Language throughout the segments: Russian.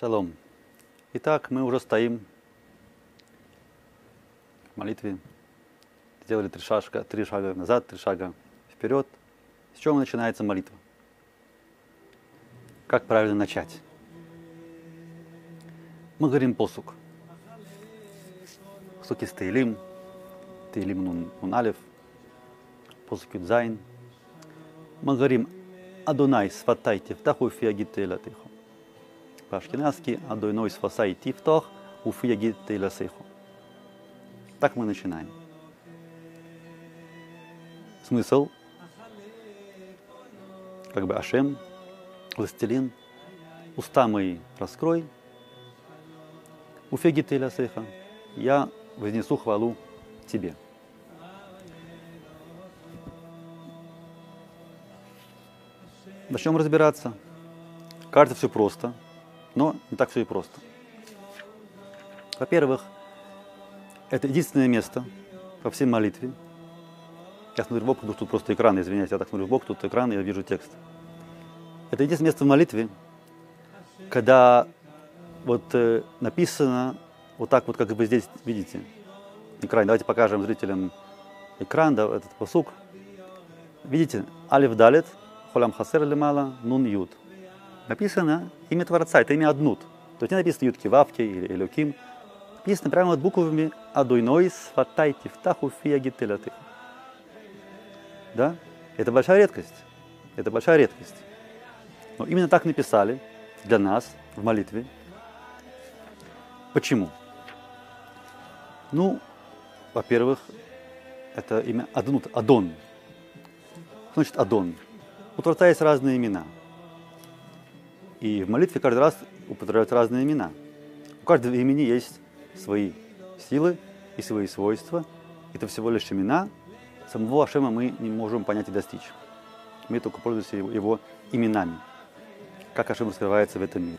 Шалом. Итак, мы уже стоим в молитве. Сделали три шага, три шага назад, три шага вперед. С чего начинается молитва? Как правильно начать? Мы говорим посук. Посуки с Таилим, Таилим нун, нун алев, посук Юдзайн. Мы говорим Адонай сватайте втаху фиагите тихо. По-ашкеназски Адойной свасай тифтох уфиагите ласихо. Так мы начинаем. Смысл, как бы Ашем, властелин, уста мои раскрой, уфеги ты лясеха, я вознесу хвалу тебе. Начнем разбираться. Кажется, все просто, но не так все и просто. Во-первых, это единственное место во всей молитве. Я смотрю в бок, тут просто экран, извиняюсь, я так смотрю в бок, тут экран, я вижу текст. Это единственное место в молитве, когда вот э, написано вот так вот, как вы здесь видите, экран. Давайте покажем зрителям экран, да, этот посук. Видите, алиф далит, холям хасер лимала, нун ют. Написано имя Творца, это имя Аднут. То есть не написано Ютки Вавки или Элюким. Написано прямо вот буквами Адуйной сватайте втаху фиагителятых. Да? Это большая редкость. Это большая редкость. Но именно так написали для нас в молитве. Почему? Ну, во-первых, это имя Аднут, Адон. Значит, Адон. У Творца есть разные имена. И в молитве каждый раз употребляются разные имена. У каждого имени есть свои силы и свои свойства. Это всего лишь имена. Самого Ашема мы не можем понять и достичь. Мы только пользуемся его, его именами. Как Ашем раскрывается в этом мире.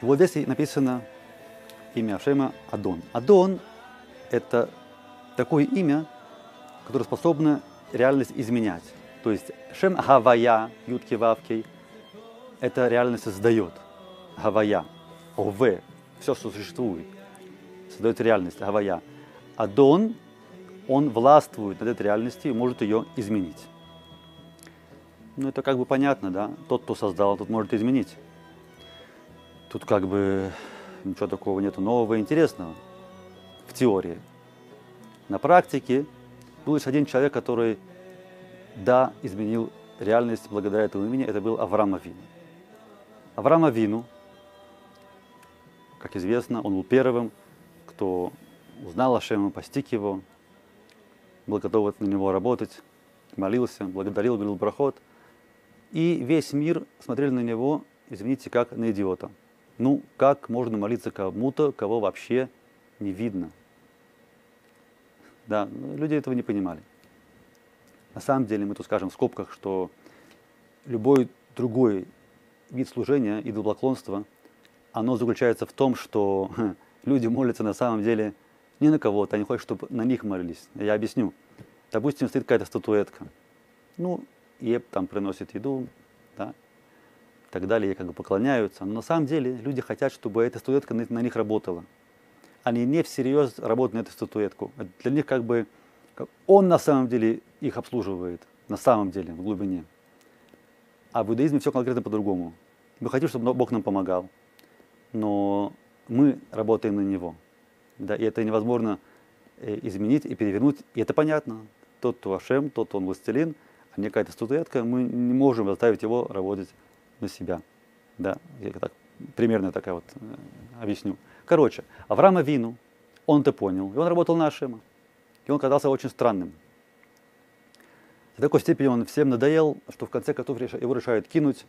Вот здесь написано имя Ашема Адон. Адон – это такое имя, которое способно реальность изменять. То есть Шем Гавая, Ютки Вавкей, это реальность создает. Гавая, ОВ, все, что существует, создает реальность, Гавая. Адон, он властвует над этой реальностью и может ее изменить. Ну, это как бы понятно, да? Тот, кто создал, тот может изменить. Тут как бы ничего такого нету нового и интересного в теории. На практике был лишь один человек, который, да, изменил реальность благодаря этому имени, это был Авраам Авину. Авраам Авину, как известно, он был первым, кто узнал Ашема, постиг его, был готов на него работать, молился, благодарил, говорил проход. И весь мир смотрели на него, извините, как на идиота. Ну, как можно молиться кому-то, кого вообще не видно? Да, люди этого не понимали. На самом деле, мы тут скажем в скобках, что любой другой вид служения, идолопоклонства, оно заключается в том, что люди молятся на самом деле не на кого-то, они хотят, чтобы на них молились. Я объясню. Допустим, стоит какая-то статуэтка. Ну, ей там приносит еду, да, и так далее, ей как бы поклоняются. Но на самом деле люди хотят, чтобы эта статуэтка на них работала. Они не всерьез работают на эту статуэтку. Для них как бы он на самом деле их обслуживает, на самом деле, в глубине. А в иудаизме все конкретно по-другому. Мы хотим, чтобы Бог нам помогал, но мы работаем на Него. Да, и это невозможно изменить и перевернуть. И это понятно. Тот, кто Ашем, тот, кто он властелин, а не какая-то статуэтка, мы не можем заставить его работать на себя. Да, я так примерно такая вот объясню. Короче, Авраама Вину, он это понял, и он работал на Ашема. И он казался очень странным. До такой степени он всем надоел, что в конце концов его решают кинуть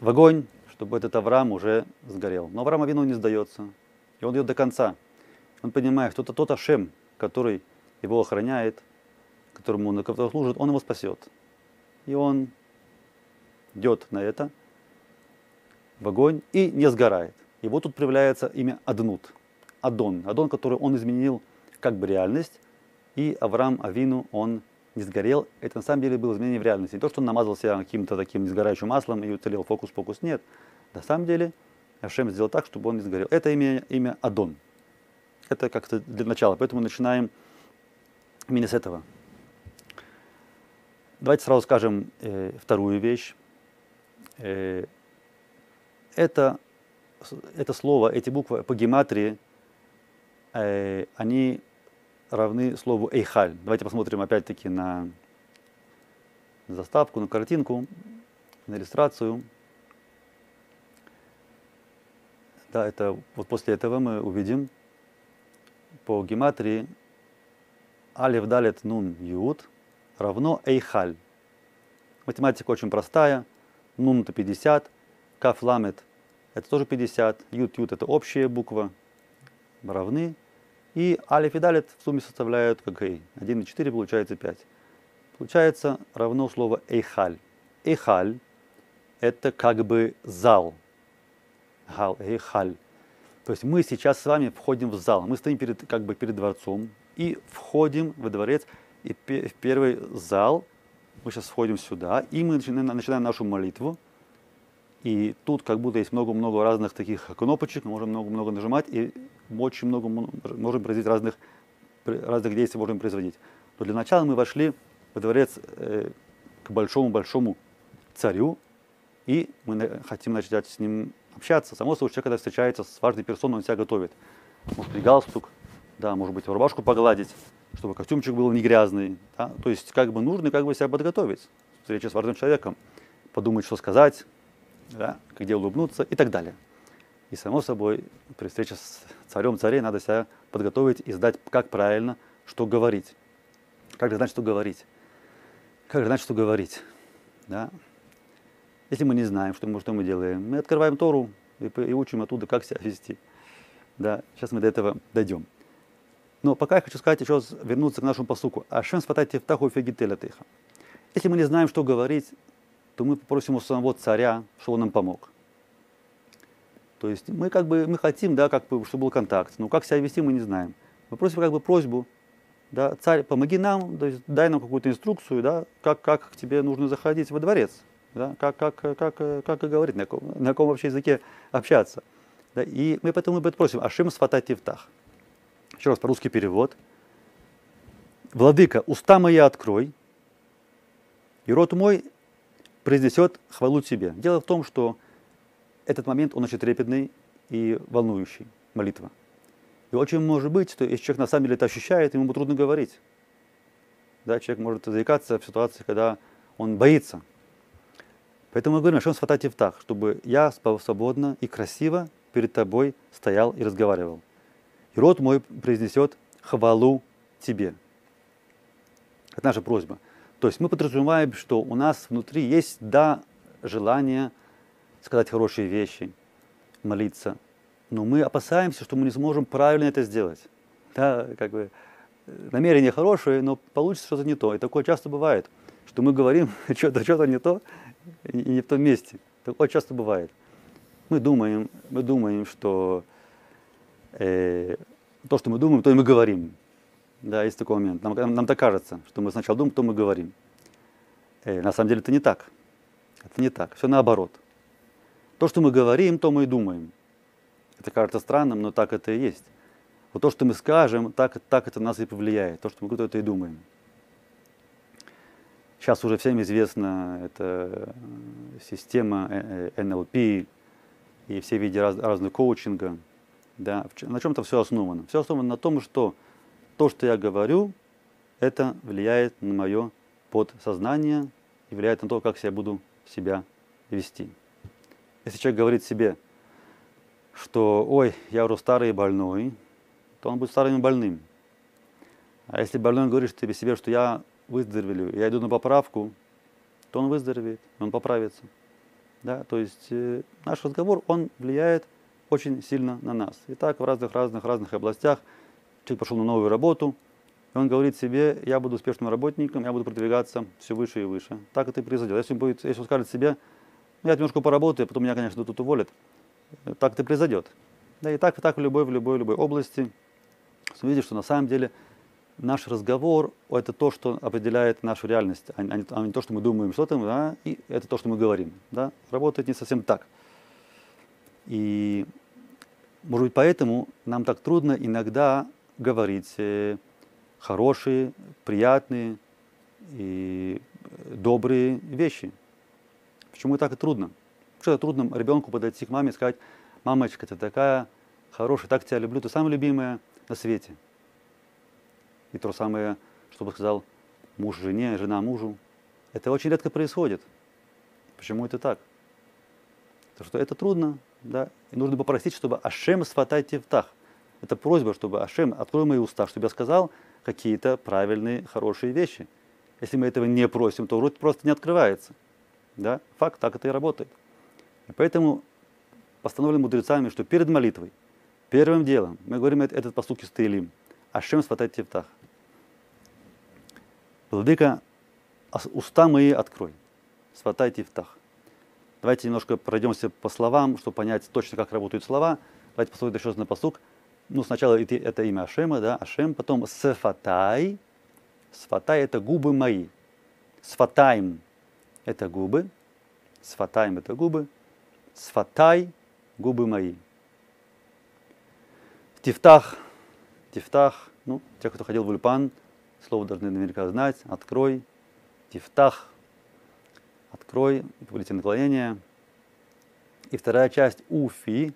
в огонь, чтобы этот Авраам уже сгорел. Но Авраам Авину не сдается. И он идет до конца. Он понимает, что это тот Ашем, который его охраняет, которому он служит, он его спасет. И он идет на это, в огонь, и не сгорает. И вот тут проявляется имя Аднут, Адон. Адон, который он изменил как бы реальность, и Авраам Авину, он не сгорел, это на самом деле было изменение в реальности. Не то, что он намазал себя каким-то таким несгорающим маслом и уцелел фокус-покус, нет. На самом деле Ашем сделал так, чтобы он не сгорел. Это имя, имя Адон. Это как-то для начала. Поэтому начинаем именно с этого. Давайте сразу скажем э, вторую вещь. Э, это, это слово, эти буквы по гематрии, э, они равны слову эйхаль. Давайте посмотрим опять-таки на заставку, на картинку, на иллюстрацию. Да, это вот после этого мы увидим по гематрии алиф далет нун ют равно эйхаль. Математика очень простая. Нун это 50, каф ламет это тоже 50, ют ют это общая буква, равны и алиф и далит в сумме составляют как эй. 1 и 4 получается 5. Получается равно слово эйхаль. Эйхаль – это как бы зал. Гал, эйхаль. То есть мы сейчас с вами входим в зал. Мы стоим перед, как бы перед дворцом и входим во дворец. И в первый зал мы сейчас входим сюда, и мы начинаем, начинаем нашу молитву. И тут как будто есть много-много разных таких кнопочек, мы можем много-много нажимать, и очень много можем производить разных, разных действий можем производить. Но для начала мы вошли во дворец э, к большому-большому царю, и мы хотим начать с ним общаться. Само собой, человек, когда встречается с важной персоной, он себя готовит. Может быть, галстук, да, может быть, рубашку погладить, чтобы костюмчик был не грязный. Да? То есть, как бы нужно как бы себя подготовить. Встреча с важным человеком, подумать, что сказать, да, где улыбнуться и так далее. И само собой, при встрече с царем царей надо себя подготовить и знать, как правильно, что говорить. Как же знать, что говорить? Как же знать, что говорить? Да? Если мы не знаем, что мы, что мы делаем, мы открываем Тору и, и учим оттуда, как себя вести. Да? Сейчас мы до этого дойдем. Но пока я хочу сказать еще раз, вернуться к нашему посуку. Ашем спатайте в таху фегителя тыха. Если мы не знаем, что говорить, то мы попросим у самого царя, чтобы он нам помог. То есть мы как бы мы хотим, да, как бы, чтобы был контакт, но как себя вести мы не знаем. Мы просим как бы просьбу, да, царь, помоги нам, то есть дай нам какую-то инструкцию, да, как, как тебе нужно заходить во дворец, да, как, как, как, как говорить, на каком, на каком вообще языке общаться. Да, и мы поэтому мы просим, ашим сфатать тифтах. Еще раз, по-русски перевод. Владыка, уста мои открой, и рот мой произнесет хвалу тебе. Дело в том, что этот момент, он очень трепетный и волнующий, молитва. И очень может быть, что если человек на самом деле это ощущает, ему трудно говорить. Да, человек может заикаться в ситуации, когда он боится. Поэтому мы говорим, что он схватать так, чтобы я свободно и красиво перед тобой стоял и разговаривал. И рот мой произнесет хвалу тебе. Это наша просьба. То есть мы подразумеваем, что у нас внутри есть, да, желание сказать хорошие вещи, молиться, но мы опасаемся, что мы не сможем правильно это сделать. Да, как бы намерение хорошее, но получится что-то не то. И такое часто бывает, что мы говорим что-то что не то и не в том месте. Такое часто бывает. Мы думаем, мы думаем, что э, то, что мы думаем, то и мы говорим. Да, есть такой момент. Нам, нам так кажется, что мы сначала думаем, то мы говорим. Э, на самом деле это не так. Это не так. Все наоборот. То, что мы говорим, то мы и думаем. Это кажется странным, но так это и есть. Вот то, что мы скажем, так, так это нас и повлияет. То, что мы говорим, то это и думаем. Сейчас уже всем известна эта система NLP э, э, и все виды раз, разного коучинга. Да, на чем-то все основано. Все основано на том, что то, что я говорю, это влияет на мое подсознание и влияет на то, как я буду себя вести. Если человек говорит себе, что «Ой, я уже старый и больной», то он будет старым и больным. А если больной говорит тебе себе, что я выздоровею, я иду на поправку, то он выздоровеет, он поправится. Да? То есть э, наш разговор, он влияет очень сильно на нас. И так в разных-разных-разных областях – человек пошел на новую работу, и он говорит себе, я буду успешным работником, я буду продвигаться все выше и выше. Так это и произойдет. Если он, будет, если он скажет себе, «Ну, я немножко поработаю, потом меня, конечно, тут уволят, так это произойдет. Да и так, и так в любой, в любой, в любой области. Видишь, что на самом деле наш разговор – это то, что определяет нашу реальность, а не, а не то, что мы думаем, что там, да, и это то, что мы говорим. Да? Работает не совсем так. И, может быть, поэтому нам так трудно иногда говорить э, хорошие, приятные и добрые вещи. Почему так и трудно? Что трудно ребенку подойти к маме и сказать, мамочка, ты такая хорошая, так тебя люблю, ты самая любимая на свете. И то самое, чтобы сказал муж жене, жена мужу. Это очень редко происходит. Почему это так? Потому что это трудно, да, и нужно попросить, чтобы Ашем сватайте в тах. Это просьба, чтобы Ашем, открой мои уста, чтобы я сказал какие-то правильные, хорошие вещи. Если мы этого не просим, то рот просто не открывается. Да? Факт, так это и работает. И поэтому постановлено мудрецами, что перед молитвой, первым делом, мы говорим этот посук из Таилим, Ашем сватайте в тах. Владыка, уста мои открой, сватайте в тах. Давайте немножко пройдемся по словам, чтобы понять точно, как работают слова. Давайте посмотрим еще раз на посук. Ну, сначала это, имя Ашема, да, Ашем, потом Сефатай. Сфатай – это губы мои. Сфатайм – это губы. Сфатайм – это губы. Сфатай – губы мои. Тифтах. Тифтах. Ну, те, кто ходил в Ульпан, Слово должны наверняка знать. Открой. Тифтах. Открой. Повелите наклонение. И вторая часть уфи.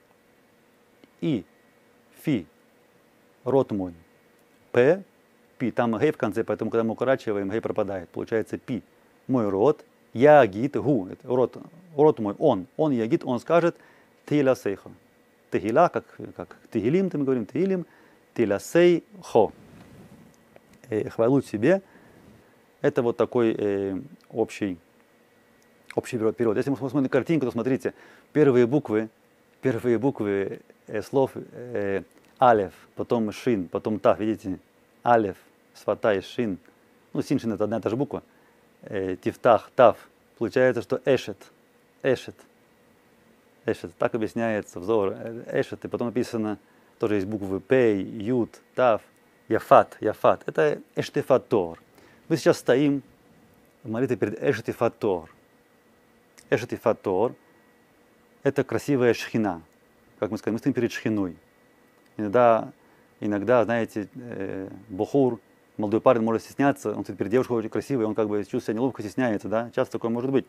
И. Фи. Рот мой. П. Пи. Там гей в конце, поэтому когда мы укорачиваем, гей пропадает. Получается пи. Мой рот. Я гид гу. Это рот, рот мой. Он. Он ягит. Он скажет тиля сейха. Тегила, как, как тегилим, мы говорим, тегилим. Тиля сей хо э, хвалу себе, это вот такой э, общий, общий перевод. Если мы смотрим на картинку, то смотрите, первые буквы, первые буквы э, слов э, алев, потом шин, потом тав, видите, алев, сватай, шин, ну син, шин это одна и та же буква, э, тифтах, тав, получается, что эшет, эшет, эшет, так объясняется взор, э, эшет, и потом написано, тоже есть буквы пей, ют, тав, Яфат, Яфат. Это Эштефатор. Мы сейчас стоим в молитве перед Эштефатор. Эштефатор – это красивая шхина. Как мы сказали, мы стоим перед шхиной. Иногда, иногда знаете, э, бухур, молодой парень может стесняться, он стоит перед девушкой очень красивый, он как бы чувствует себя неловко, стесняется, да, часто такое может быть.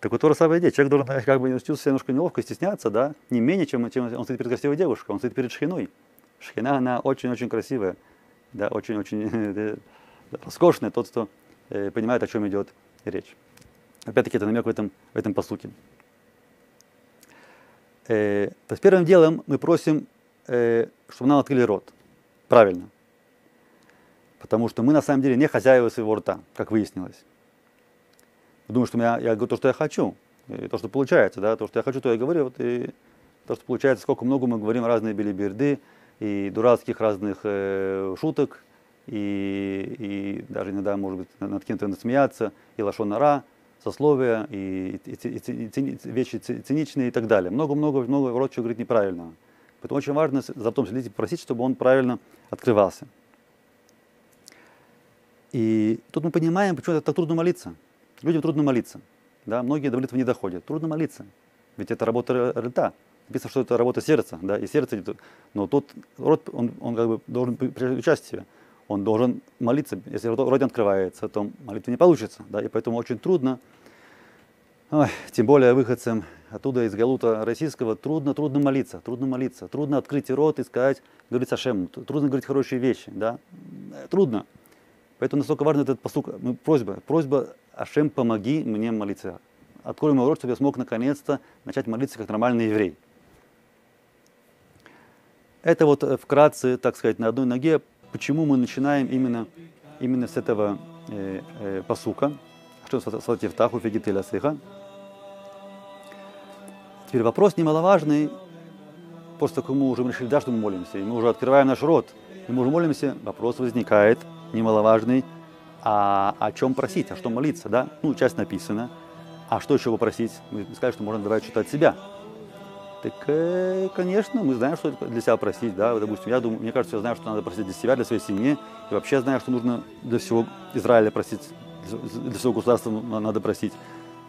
Так вот то же самое идея. Человек должен как бы чувствовать себя немножко неловко, стесняться, да, не менее, чем, чем он стоит перед красивой девушкой, он стоит перед шхиной. Шхина, она очень-очень красивая, да, очень-очень э, роскошная, тот, кто э, понимает, о чем идет речь. Опять-таки, это намек в этом, в этом посуке. Э, то есть первым делом мы просим, э, чтобы нам открыли рот. Правильно. Потому что мы на самом деле не хозяева своего рта, как выяснилось. Думаю, что я, я говорю то, что я хочу, и то, что получается, да, то, что я хочу, то я говорю, вот, и то, что получается, сколько много мы говорим разные билиберды, и дурацких разных э, шуток, и, и даже иногда, может быть, над кем-то насмеяться, и лошонара, сословия, и, и, и, и, и вещи циничные и так далее. Много-много-много чего говорит неправильно. Поэтому очень важно за том следить и просить, чтобы он правильно открывался. И тут мы понимаем, почему это так трудно молиться. Людям трудно молиться. Да? Многие до молитвы не доходят. Трудно молиться. Ведь это работа рта. Написано, что это работа сердца, да, и сердце, но тут рот, он, он как бы должен принять участие, он должен молиться. Если рот не открывается, то молитва не получится, да, и поэтому очень трудно, ой, тем более выходцам оттуда из Галута российского, трудно, трудно молиться, трудно молиться, трудно открыть рот и сказать, говорить Сашем, трудно говорить хорошие вещи, да, трудно. Поэтому настолько важен этот посук, просьба, просьба Ашем, помоги мне молиться. Открой мой рот, чтобы я смог наконец-то начать молиться как нормальный еврей. Это вот э, вкратце, так сказать, на одной ноге, почему мы начинаем именно, именно с этого э, э, посука. Что свативтаху фигителя сыха. Теперь вопрос немаловажный, после того, как мы уже решили, да, что мы молимся, и мы уже открываем наш рот, и мы уже молимся, вопрос возникает немаловажный, а о чем просить, а что молиться, да? Ну, часть написана, а что еще попросить? Мы сказали, что можно давать что-то от себя. Так, э, конечно, мы знаем, что для себя просить, да, допустим, я думаю, мне кажется, я знаю, что надо просить для себя, для своей семьи, и вообще знаю, что нужно для всего Израиля просить, для всего государства надо просить.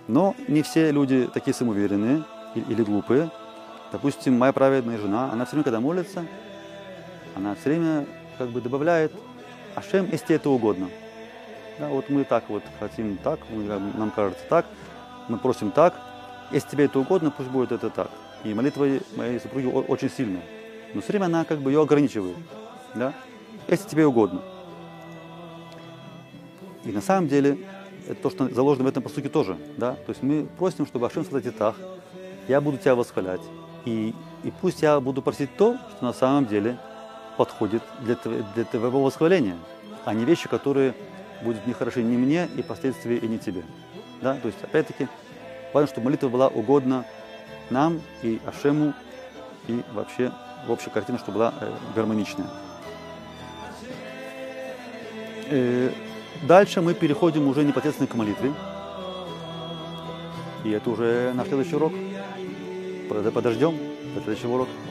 Но не все люди такие самоуверенные или глупые. Допустим, моя праведная жена, она все время, когда молится, она все время как бы добавляет «Ашем, если это угодно». Да, вот мы так вот хотим так, нам кажется так, мы просим так, если тебе это угодно, пусть будет это так. И молитва моей супруги очень сильная. Но все время она как бы ее ограничивает. Да? Если тебе угодно. И на самом деле, это то, что заложено в этом посуке тоже. Да? То есть мы просим, чтобы Ашем сказать так, я буду тебя восхвалять. И, и пусть я буду просить то, что на самом деле подходит для, для твоего восхваления, а не вещи, которые будут не ни мне и впоследствии и не тебе. Да? То есть, опять-таки, важно, чтобы молитва была угодна нам и Ашему, и вообще в общей картине, чтобы была э, гармоничная. Э, дальше мы переходим уже непосредственно к молитве. И это уже наш следующий урок. Подождем до следующего урока.